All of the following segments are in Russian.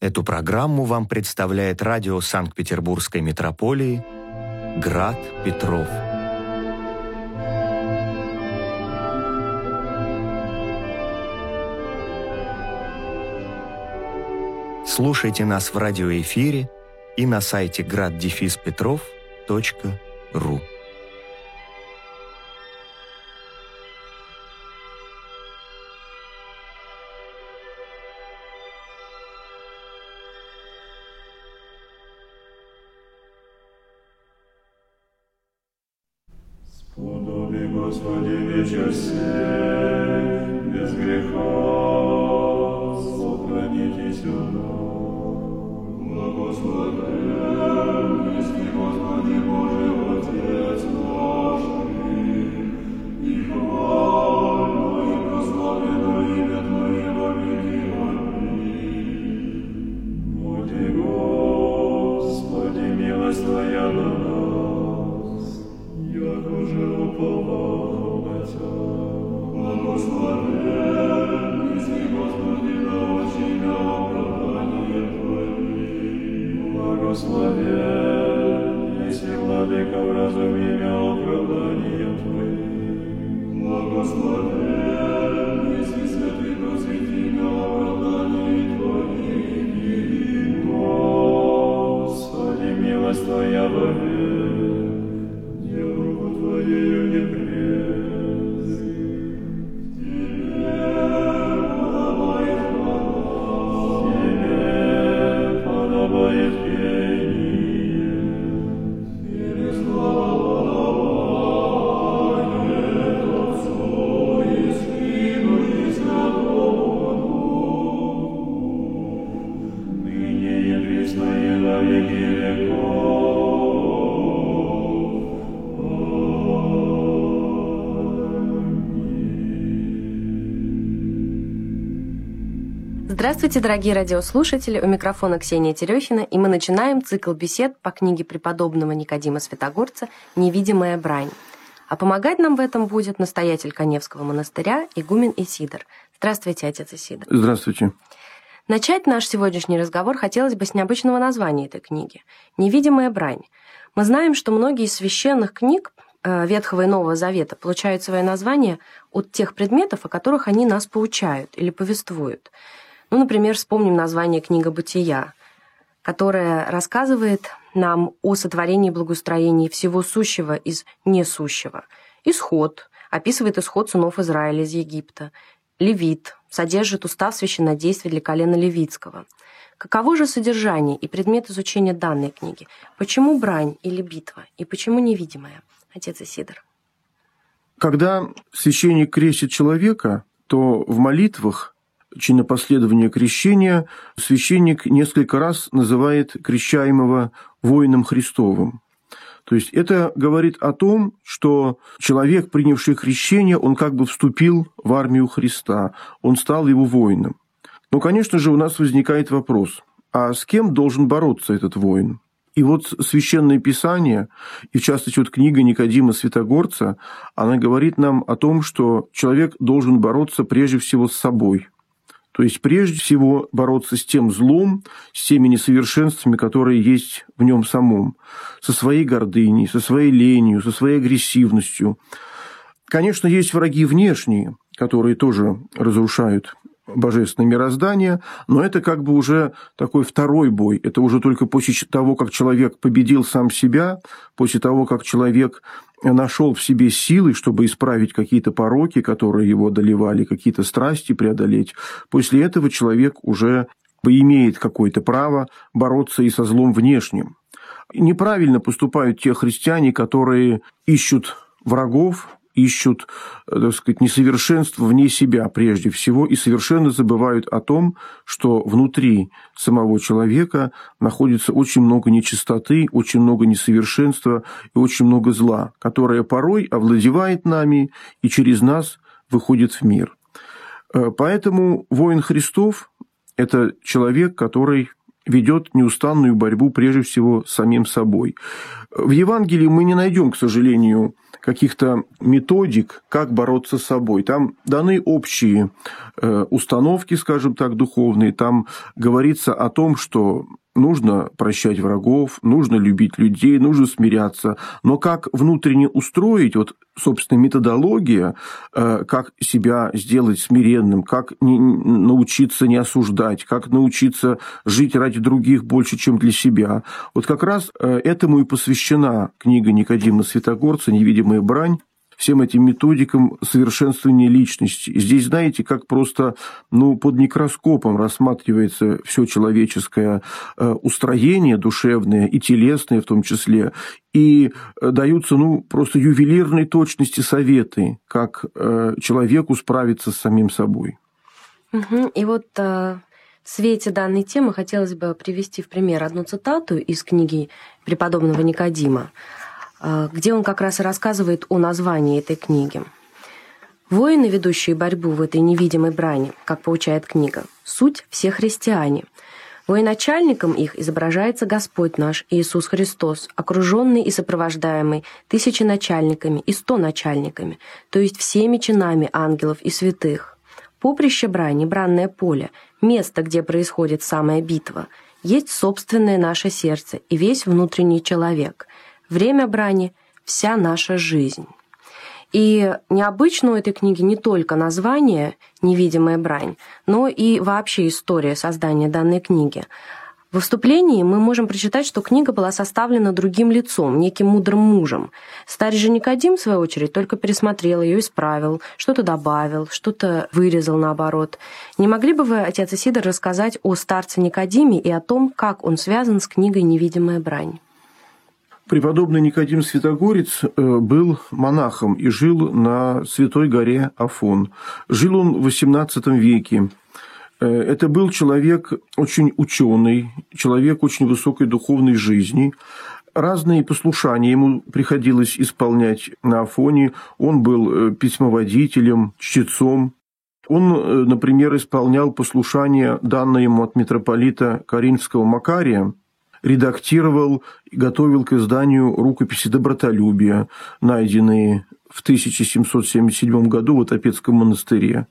Эту программу вам представляет радио Санкт-Петербургской метрополии «Град Петров». Слушайте нас в радиоэфире и на сайте graddefиспетров.ру. Здравствуйте, дорогие радиослушатели! У микрофона Ксения Терехина, и мы начинаем цикл бесед по книге преподобного Никодима Святогорца «Невидимая брань». А помогать нам в этом будет настоятель Коневского монастыря игумен Исидор. Здравствуйте, отец Исидор. Здравствуйте. Начать наш сегодняшний разговор хотелось бы с необычного названия этой книги «Невидимая брань». Мы знаем, что многие из священных книг э, Ветхого и Нового Завета получают свое название от тех предметов, о которых они нас поучают или повествуют. Ну, например, вспомним название книга «Бытия», которая рассказывает нам о сотворении и всего сущего из несущего. Исход описывает исход сынов Израиля из Египта. Левит содержит устав священнодействия для колена Левитского. Каково же содержание и предмет изучения данной книги? Почему брань или битва? И почему невидимая? Отец Исидор. Когда священник крестит человека, то в молитвах чинопоследования крещения священник несколько раз называет крещаемого воином Христовым. То есть это говорит о том, что человек, принявший крещение, он как бы вступил в армию Христа, он стал его воином. Но, конечно же, у нас возникает вопрос, а с кем должен бороться этот воин? И вот Священное Писание, и в частности вот книга Никодима Святогорца, она говорит нам о том, что человек должен бороться прежде всего с собой – то есть прежде всего бороться с тем злом, с теми несовершенствами, которые есть в нем самом, со своей гордыней, со своей ленью, со своей агрессивностью. Конечно, есть враги внешние, которые тоже разрушают божественное мироздание, но это как бы уже такой второй бой. Это уже только после того, как человек победил сам себя, после того, как человек нашел в себе силы, чтобы исправить какие-то пороки, которые его одолевали, какие-то страсти преодолеть. После этого человек уже имеет какое-то право бороться и со злом внешним. Неправильно поступают те христиане, которые ищут врагов, ищут, так сказать, несовершенство вне себя прежде всего и совершенно забывают о том, что внутри самого человека находится очень много нечистоты, очень много несовершенства и очень много зла, которое порой овладевает нами и через нас выходит в мир. Поэтому воин Христов – это человек, который ведет неустанную борьбу прежде всего с самим собой. В Евангелии мы не найдем, к сожалению, каких-то методик, как бороться с собой. Там даны общие э, установки, скажем так, духовные. Там говорится о том, что нужно прощать врагов, нужно любить людей, нужно смиряться. Но как внутренне устроить, вот, собственно, методология, э, как себя сделать смиренным, как не, научиться не осуждать, как научиться жить ради других больше, чем для себя. Вот как раз э, этому и посвящена книга Никодима Святогорца «Невидимая брань», всем этим методикам совершенствования личности. Здесь, знаете, как просто ну, под микроскопом рассматривается все человеческое э, устроение душевное и телесное в том числе, и э, даются ну, просто ювелирной точности советы, как э, человеку справиться с самим собой. И вот в свете данной темы хотелось бы привести в пример одну цитату из книги преподобного Никодима. А, где он как раз и рассказывает о названии этой книги. Воины, ведущие борьбу в этой невидимой брани, как поучает книга, суть все христиане. Военачальником их изображается Господь наш Иисус Христос, окруженный и сопровождаемый тысячи начальниками и сто начальниками, то есть всеми чинами ангелов и святых. Поприще брани, бранное поле, место, где происходит самая битва, есть собственное наше сердце и весь внутренний человек – Время брани — вся наша жизнь. И необычно у этой книги не только название «Невидимая брань», но и вообще история создания данной книги. В вступлении мы можем прочитать, что книга была составлена другим лицом, неким мудрым мужем. Старый же Никодим, в свою очередь, только пересмотрел ее, исправил, что-то добавил, что-то вырезал наоборот. Не могли бы вы, отец Исидор, рассказать о старце Никодиме и о том, как он связан с книгой «Невидимая брань»? Преподобный Никодим Святогорец э, был монахом и жил на Святой горе Афон. Жил он в XVIII веке. Э, это был человек очень ученый, человек очень высокой духовной жизни. Разные послушания ему приходилось исполнять на Афоне. Он был э, письмоводителем, чтецом. Он, например, исполнял послушание, данное ему от митрополита Каринского Макария, редактировал и готовил к изданию рукописи добротолюбия, найденные в 1777 году в Отопецком монастыре.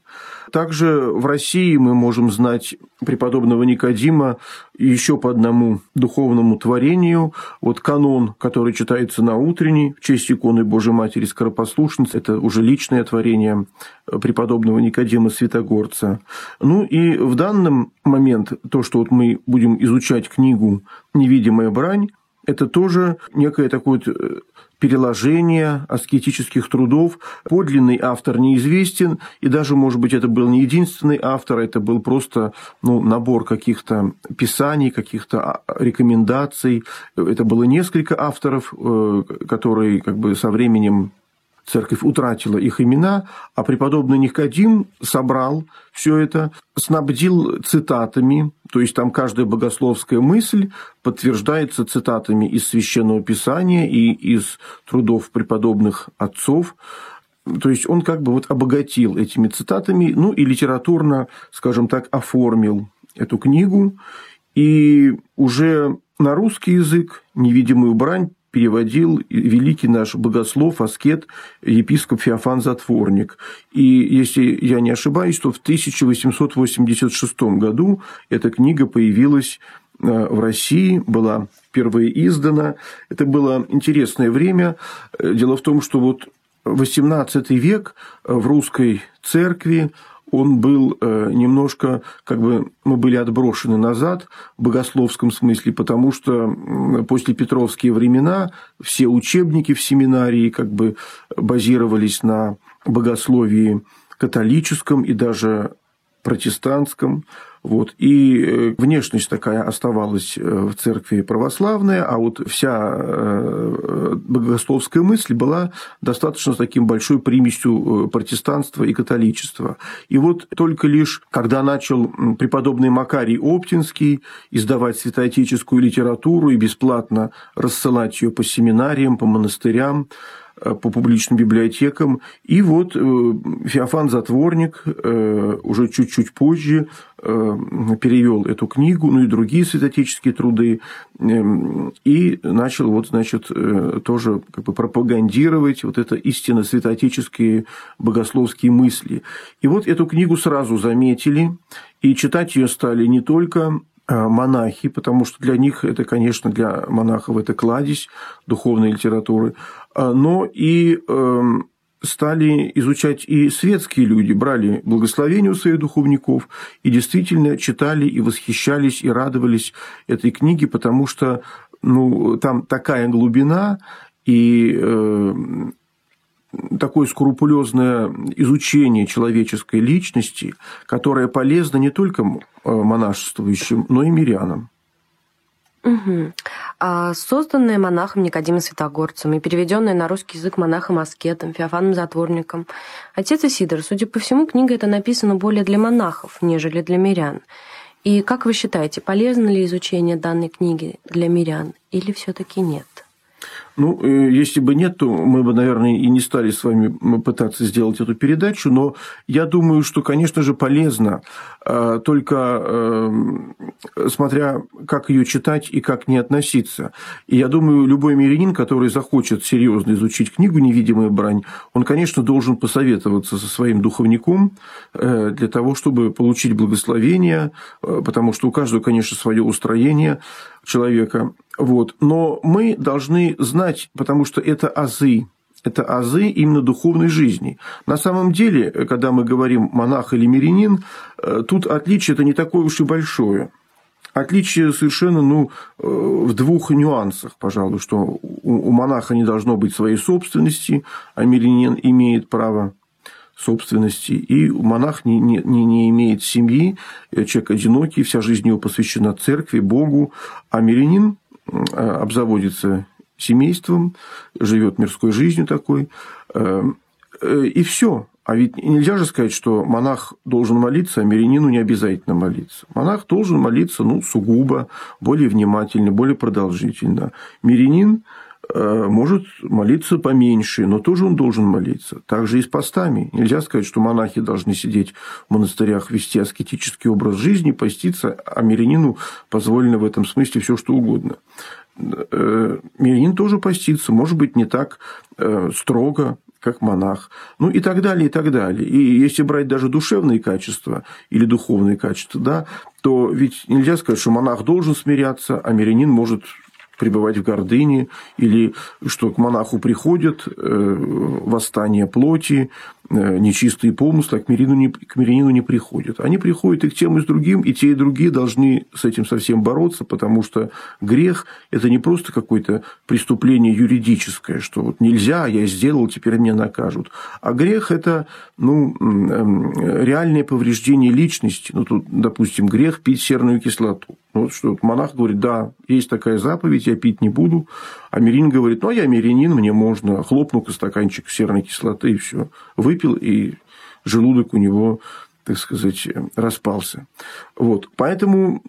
Также в России мы можем знать преподобного Никодима еще по одному духовному творению. Вот канон, который читается на утренней в честь иконы Божьей Матери Скоропослушницы, это уже личное творение преподобного Никодима Святогорца. Ну и в данный момент то, что вот мы будем изучать книгу «Невидимая брань», это тоже некое такое переложение аскетических трудов. Подлинный автор неизвестен, и даже, может быть, это был не единственный автор, это был просто ну, набор каких-то писаний, каких-то а, рекомендаций. Это было несколько авторов, э, которые как бы со временем церковь утратила их имена, а преподобный Никодим собрал все это, снабдил цитатами, то есть там каждая богословская мысль подтверждается цитатами из Священного Писания и из трудов преподобных отцов. То есть он как бы вот обогатил этими цитатами, ну и литературно, скажем так, оформил эту книгу. И уже на русский язык невидимую брань переводил великий наш богослов, аскет, епископ Феофан Затворник. И если я не ошибаюсь, то в 1886 году эта книга появилась э, в России, была впервые издана. Это было интересное время. Дело в том, что вот XVIII век в русской церкви он был э, немножко, как бы мы были отброшены назад в богословском смысле, потому что после Петровские времена все учебники в семинарии как бы базировались на богословии католическом и даже протестантском. Вот. И э, внешность такая оставалась э, в церкви православная, а вот вся э, богословская мысль была достаточно с таким большой примесью протестанства и католичества. И вот только лишь, когда начал преподобный Макарий Оптинский издавать святоотеческую литературу и бесплатно рассылать ее по семинариям, по монастырям, по публичным библиотекам. И вот Феофан Затворник уже чуть-чуть позже перевел эту книгу, ну и другие святотеческие труды, эм, и начал вот, значит, тоже как бы пропагандировать вот это истинно святотеческие богословские мысли. И вот эту книгу сразу заметили, и читать ее стали не только Э, монахи, потому что для них это, конечно, для монахов это кладезь духовной литературы, э, но и эм, стали изучать и светские люди, брали благословение у своих духовников и действительно читали и восхищались и радовались этой книге, потому что ну, там такая глубина и э, такое скрупулезное изучение человеческой личности, которое полезно не только э, монашествующим, но и мирянам. Угу. А созданная монахом Никодимом Святогорцем и переведенная на русский язык монахом-аскетом, Феофаном Затворником. Отец Исидор, судя по всему, книга эта написана более для монахов, нежели для мирян. И как вы считаете, полезно ли изучение данной книги для мирян или все-таки нет? Ну, э, если бы нет, то мы бы, наверное, и не стали с вами пытаться сделать эту передачу, но я думаю, что, конечно же, полезно, э, только э, смотря как ее читать и как не относиться. И я думаю, любой мирянин, который захочет серьезно изучить книгу «Невидимая брань», он, конечно, должен посоветоваться со своим духовником для того, чтобы получить благословение, потому что у каждого, конечно, свое устроение человека. Вот. Но мы должны знать, потому что это азы, это азы именно духовной жизни. На самом деле, когда мы говорим монах или мирянин, э, тут отличие это не такое уж и большое. Отличие совершенно ну, э, в двух нюансах, пожалуй, что у монаха не должно быть своей собственности, а мирянин имеет право собственности, и монах не, не, не имеет семьи, э, человек одинокий, вся жизнь его посвящена церкви, Богу, а мирянин обзаводится семейством, живет мирской жизнью такой, э, э, и все. А ведь нельзя же сказать, что монах должен молиться, а мирянину не обязательно молиться. Монах должен молиться, ну, сугубо, более внимательно, более продолжительно. Мирянин может молиться поменьше, но тоже он должен молиться. Также и с постами. Нельзя сказать, что монахи должны сидеть в монастырях, вести аскетический образ жизни, поститься, а мирянину позволено в этом смысле все что угодно. Э, мирянин тоже постится, может быть, не так э, строго, как монах, ну и так далее, и так далее. И если брать даже душевные качества или духовные качества, да, то ведь нельзя сказать, что монах должен смиряться, а мирянин может пребывать в гордыне, или что к монаху приходят э, восстание плоти, нечистые помыслы, а к мирянину, не, к мирянину не приходят. Они приходят и к тем, и с другим, и те, и другие должны с этим совсем бороться, потому что грех – это не просто какое-то преступление юридическое, что вот нельзя, я сделал, теперь меня накажут. А грех – это ну, эм, реальное повреждение личности. Ну, тут, допустим, грех – пить серную кислоту. Вот что монах говорит, да, есть такая заповедь, я пить не буду. А мирянин говорит, ну, а я мирянин, мне можно. Хлопну-ка стаканчик серной кислоты, и все. Выпил, и желудок у него так сказать, распался. Вот. Поэтому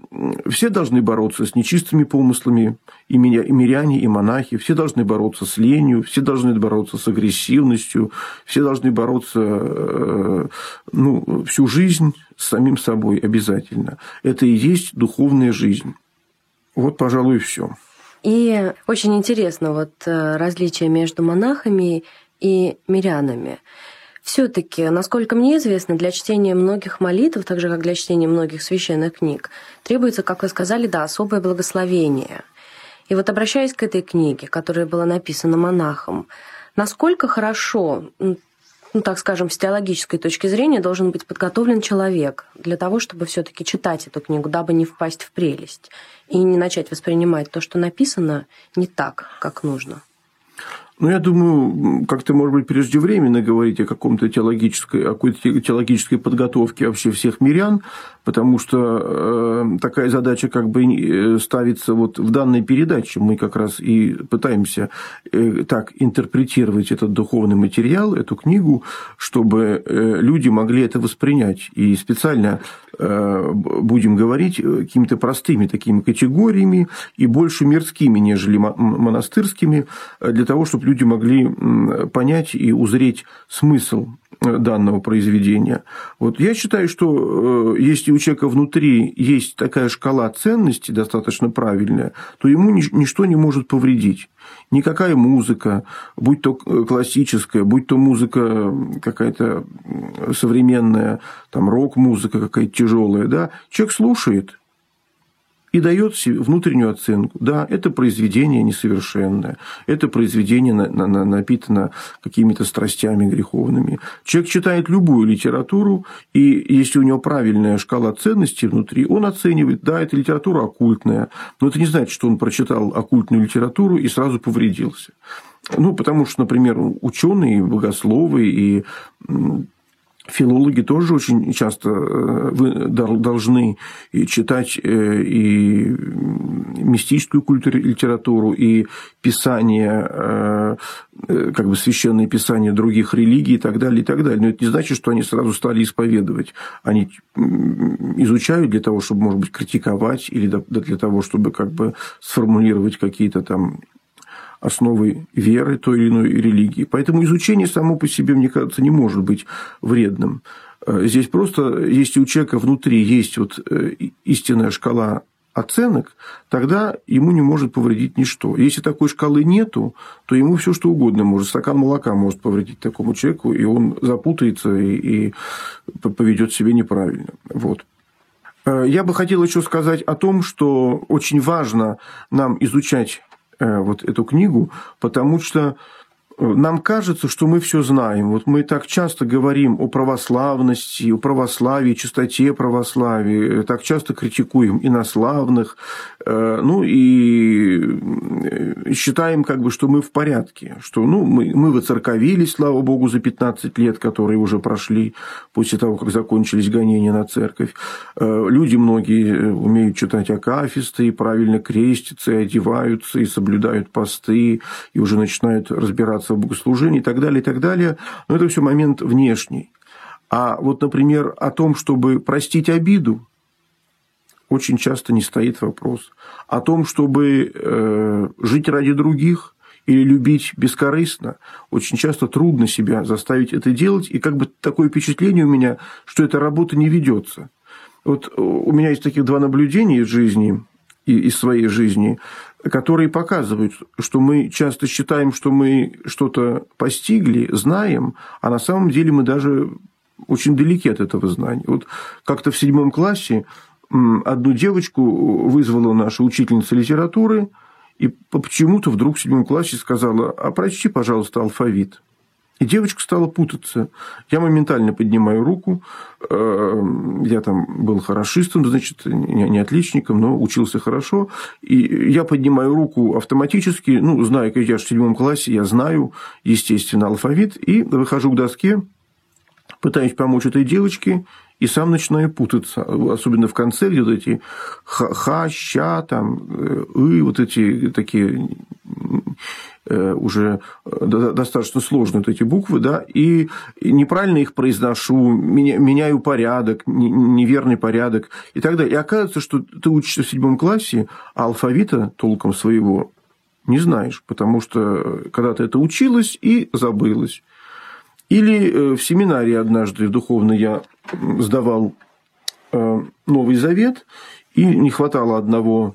все должны бороться с нечистыми помыслами, и миряне, и монахи, все должны бороться с ленью, все должны бороться с агрессивностью, все должны бороться э, ну, всю жизнь с самим собой обязательно. Это и есть духовная жизнь. Вот, пожалуй, и все. И очень интересно вот э, различие между монахами и мирянами. Все-таки, насколько мне известно, для чтения многих молитв, так же как для чтения многих священных книг, требуется, как вы сказали, да, особое благословение. И вот обращаясь к этой книге, которая была написана монахом, насколько хорошо, ну, так скажем, с теологической точки зрения должен быть подготовлен человек для того, чтобы все-таки читать эту книгу, дабы не впасть в прелесть и не начать воспринимать то, что написано, не так, как нужно. Ну, я думаю, как-то, может быть, преждевременно говорить о каком-то теологической, о какой-то теологической подготовке вообще всех мирян, потому что э, такая задача как бы э, ставится вот в данной передаче. Мы как раз и пытаемся э, так интерпретировать этот духовный материал, эту книгу, чтобы э, люди могли это воспринять. И специально э, будем говорить какими-то простыми такими категориями и больше мирскими, нежели монастырскими, для того, чтобы люди могли понять и узреть смысл данного произведения. Вот я считаю, что э, если у человека внутри есть такая шкала ценностей достаточно правильная, то ему ничто не может повредить. Никакая музыка, будь то классическая, будь то музыка какая-то современная, там рок-музыка какая-то тяжелая, да, человек слушает, и дает внутреннюю оценку. Да, это произведение несовершенное, это произведение напитано какими-то страстями греховными. Человек читает любую литературу, и если у него правильная шкала ценностей внутри, он оценивает, да, это литература оккультная, но это не значит, что он прочитал оккультную литературу и сразу повредился. Ну, потому что, например, ученые, богословы и филологи тоже очень часто э, должны читать э, и мистическую культуру, литературу, и писание, э, как бы священные писания других религий и так далее, и так далее. Но это не значит, что они сразу стали исповедовать. Они изучают для того, чтобы, может быть, критиковать, или для того, чтобы как бы сформулировать какие-то там основой веры той или иной религии. Поэтому изучение само по себе, мне кажется, не может быть вредным. Э, здесь просто, если у человека внутри есть вот э, истинная шкала оценок, тогда ему не может повредить ничто. Если такой шкалы нету, то ему все что угодно может. Стакан молока может повредить такому человеку, и он запутается и, и поведет себя неправильно. Вот. Э, я бы хотел еще сказать о том, что очень важно нам изучать вот эту книгу, потому что нам кажется, что мы все знаем. Вот мы так часто говорим о православности, о православии, чистоте православия, так часто критикуем инославных, э, ну и э, считаем, как бы, что мы в порядке, что ну, мы, мы воцерковились, слава богу, за 15 лет, которые уже прошли после того, как закончились гонения на церковь. Э, люди многие умеют читать акафисты, и правильно крестятся, и одеваются, и соблюдают посты, и уже начинают разбираться в богослужении и так далее, и так далее. Но это все момент внешний. А вот, например, о том, чтобы простить обиду, очень часто не стоит вопрос. О том, чтобы э, жить ради других или любить бескорыстно, очень часто трудно себя заставить это делать. И как бы такое впечатление у меня, что эта работа не ведется. Вот у меня есть таких два наблюдения из жизни, из своей жизни которые показывают, что мы часто считаем, что мы что-то постигли, знаем, а на самом деле мы даже очень далеки от этого знания. Вот как-то в седьмом классе одну девочку вызвала наша учительница литературы, и почему-то вдруг в седьмом классе сказала, а прочти, пожалуйста, алфавит. И девочка стала путаться. Я моментально поднимаю руку. Э, я там был хорошистом, значит, не отличником, но учился хорошо. И я поднимаю руку автоматически, ну, зная, как я в седьмом классе, я знаю, естественно, алфавит, и выхожу к доске, пытаюсь помочь этой девочке, и сам начинаю путаться. Особенно в конце, где вот эти ха, ща, там, э, и, вот эти такие Э, уже э, достаточно сложные вот эти буквы, да, и неправильно их произношу, меняю порядок, неверный порядок и так далее. И оказывается, что ты учишься в седьмом классе, а алфавита толком своего не знаешь, потому что когда-то это училось и забылось. Или э, в семинарии однажды духовно я сдавал Новый Завет, и не хватало одного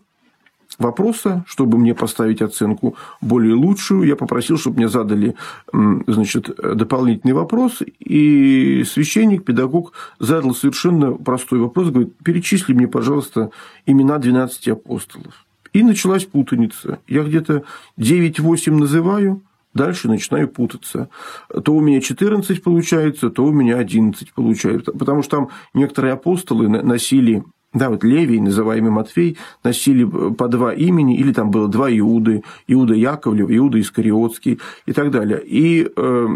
вопроса, чтобы мне поставить оценку более лучшую. Я попросил, чтобы мне задали значит, дополнительный вопрос, и священник, педагог задал совершенно простой вопрос, говорит, перечисли мне, пожалуйста, имена 12 апостолов. И началась путаница. Я где-то 9-8 называю, дальше начинаю путаться. То у меня 14 получается, то у меня 11 получается. Потому что там некоторые апостолы носили да, вот Левий, называемый Матфей, носили по два имени, или там было два Иуды, Иуда Яковлев, Иуда Искариотский и так далее. И э,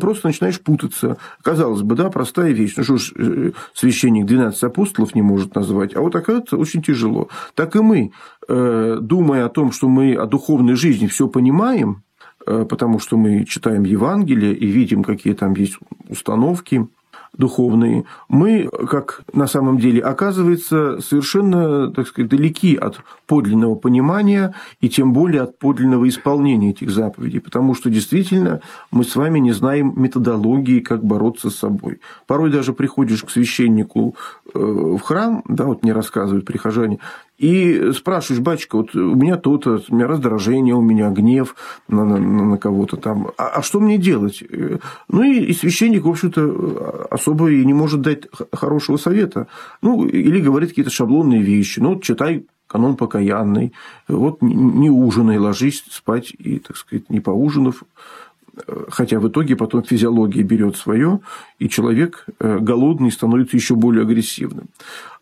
просто начинаешь путаться. Казалось бы, да, простая вещь. Ну что ж, э, священник 12 апостолов не может назвать, а вот оказывается очень тяжело. Так и мы, э, думая о том, что мы о духовной жизни все понимаем, потому что мы читаем Евангелие и видим, какие там есть установки, духовные, мы, как на самом деле оказывается, совершенно, так сказать, далеки от подлинного понимания и тем более от подлинного исполнения этих заповедей, потому что действительно мы с вами не знаем методологии, как бороться с собой. Порой даже приходишь к священнику э, в храм, да, вот мне рассказывают прихожане, и спрашиваешь, батюшка, вот у меня то-то, у меня раздражение, у меня гнев на, на, на кого-то там. А, а что мне делать? Ну и, и священник, в общем-то, особо и не может дать хорошего совета. Ну, или говорит какие-то шаблонные вещи. Ну, вот читай канон покаянный, вот не ужинай, ложись спать и, так сказать, не поужинав, хотя в итоге потом физиология берет свое, и человек э, голодный становится еще более агрессивным.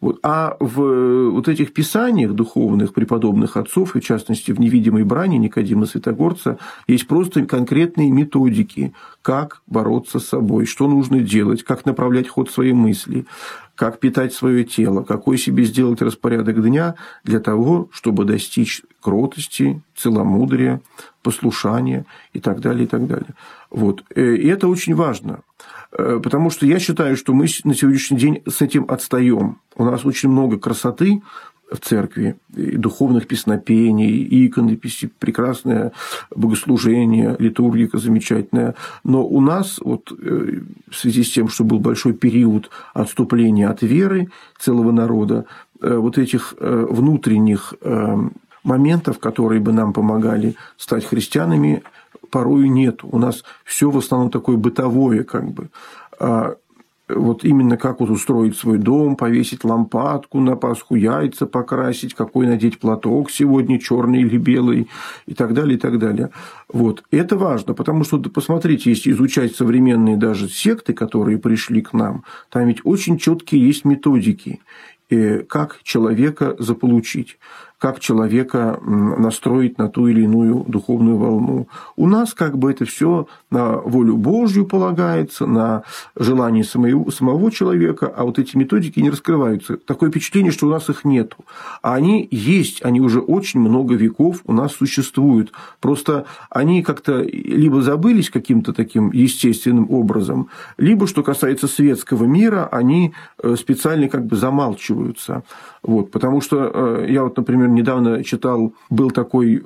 Вот. А в вот этих писаниях духовных преподобных отцов, и в частности в «Невидимой брани» Никодима Святогорца, есть просто конкретные методики, как бороться с собой, что нужно делать, как направлять ход своей мысли, как питать свое тело, какой себе сделать распорядок дня для того, чтобы достичь кротости, целомудрия, послушания и так далее, и так далее. Вот. Э, и это очень важно, э, потому что я считаю, что мы на сегодняшний день с этим отстаем. У нас очень много красоты, в церкви, и духовных песнопений, иконописи, прекрасное богослужение, литургика замечательная. Но у нас вот, э, в связи с тем, что был большой период отступления от веры целого народа, вот этих внутренних моментов, которые бы нам помогали стать христианами, порою нет. У нас все в основном такое бытовое, как бы. А вот именно как вот устроить свой дом, повесить лампадку на Пасху, яйца покрасить, какой надеть платок сегодня, черный или белый, и так далее, и так далее. Вот. Это важно, потому что, посмотрите, если изучать современные даже секты, которые пришли к нам, там ведь очень четкие есть методики, э, как человека заполучить как человека настроить на ту или иную духовную волну. У нас как бы это все на волю Божью полагается, на желание самого, самого человека, а вот эти методики не раскрываются. Такое впечатление, что у нас их нету. А они есть, они уже очень много веков у нас существуют. Просто они как-то либо забылись каким-то таким естественным образом, либо, что касается светского мира, они э, специально как бы замалчиваются. Вот, потому что э, я вот, например, недавно читал, был такой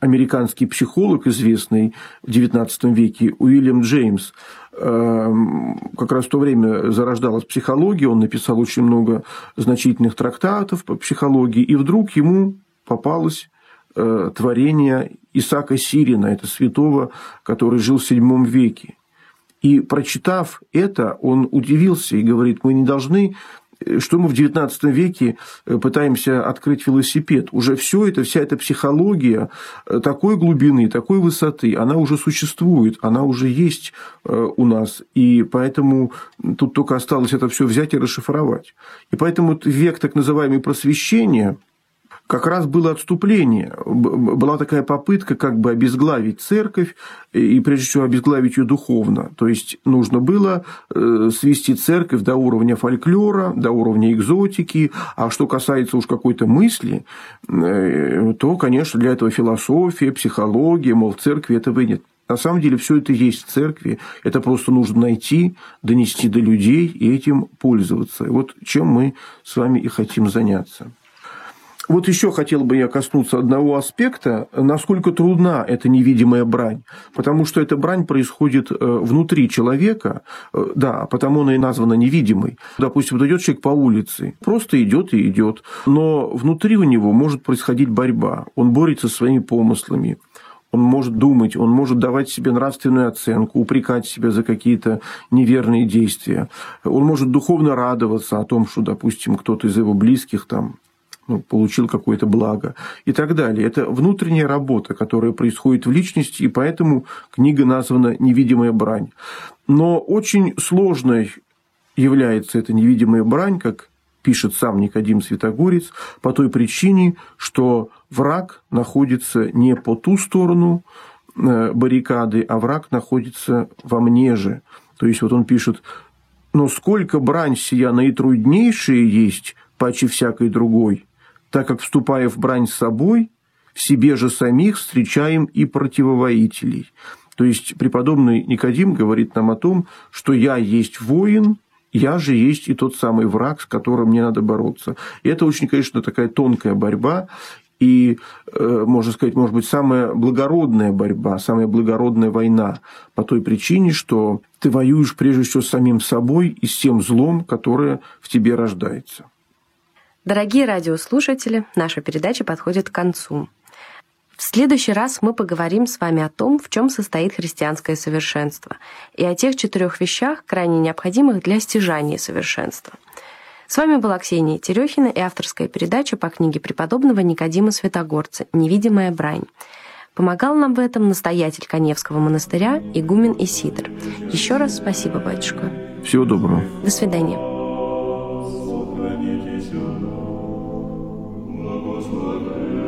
американский психолог известный в XIX веке Уильям Джеймс. Э, как раз в то время зарождалась психология, он написал очень много значительных трактатов по психологии, и вдруг ему попалось э, творение Исаака Сирина, это святого, который жил в VII веке. И прочитав это, он удивился и говорит, мы не должны что мы в XIX веке э, пытаемся открыть велосипед. Уже все это, вся эта психология э, такой глубины, такой высоты, она уже существует, она уже есть э, у нас. И поэтому тут только осталось это все взять и расшифровать. И поэтому век так называемый просвещения – как раз было отступление. Была такая попытка как бы обезглавить церковь, и прежде всего обезглавить ее духовно. То есть нужно было э, свести церковь до уровня фольклора, до уровня экзотики, а что касается уж какой-то мысли, э, то, конечно, для этого философия, психология, мол, в церкви этого нет. На самом деле все это есть в церкви, это просто нужно найти, донести до людей и этим пользоваться. И вот чем мы с вами и хотим заняться. Вот еще хотел бы я коснуться одного аспекта, насколько трудна эта невидимая брань. Потому что эта брань происходит э, внутри человека, э, да, потому она и названа невидимой. Допустим, вот идет человек по улице, просто идет и идет, но внутри у него может происходить борьба. Он борется со своими помыслами, он может думать, он может давать себе нравственную оценку, упрекать себя за какие-то неверные действия. Он может духовно радоваться о том, что, допустим, кто-то из его близких там ну, получил какое-то благо и так далее. Это внутренняя работа, которая происходит в личности, и поэтому книга названа «Невидимая брань». Но очень сложной является эта невидимая брань, как пишет сам Никодим Святогорец, по той причине, что враг находится не по ту сторону э, баррикады, а враг находится во мне же. То есть вот он пишет, но сколько брань сия наитруднейшая есть, паче всякой другой, так как, вступая в брань с собой, в себе же самих встречаем и противовоителей. То есть преподобный Никодим говорит нам о том, что я есть воин, я же есть и тот самый враг, с которым мне надо бороться. И это очень, конечно, такая тонкая борьба, и, э, можно сказать, может быть, самая благородная борьба, самая благородная война по той причине, что ты воюешь прежде всего с самим собой и с тем злом, которое в тебе рождается. Дорогие радиослушатели, наша передача подходит к концу. В следующий раз мы поговорим с вами о том, в чем состоит христианское совершенство, и о тех четырех вещах, крайне необходимых для стяжания совершенства. С вами была Ксения Терехина и авторская передача по книге преподобного Никодима Святогорца «Невидимая брань». Помогал нам в этом настоятель Коневского монастыря игумен Исидор. Еще раз спасибо, батюшка. Всего доброго. До свидания. Сохранитесь у нас, благословен,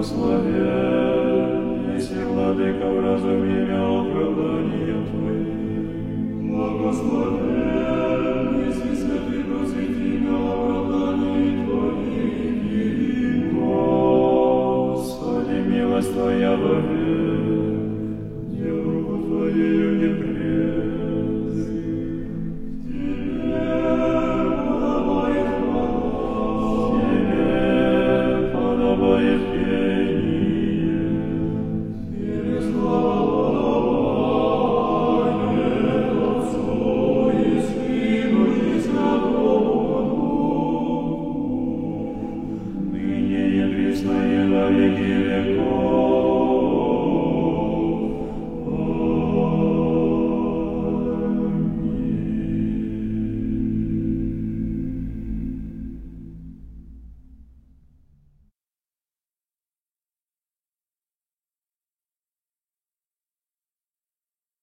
Благословен, если Владыка вразуми имя оправдание Твои. Благословен, если Святый просвети имя оправдание Твои. Господи, милость Твоя во веки.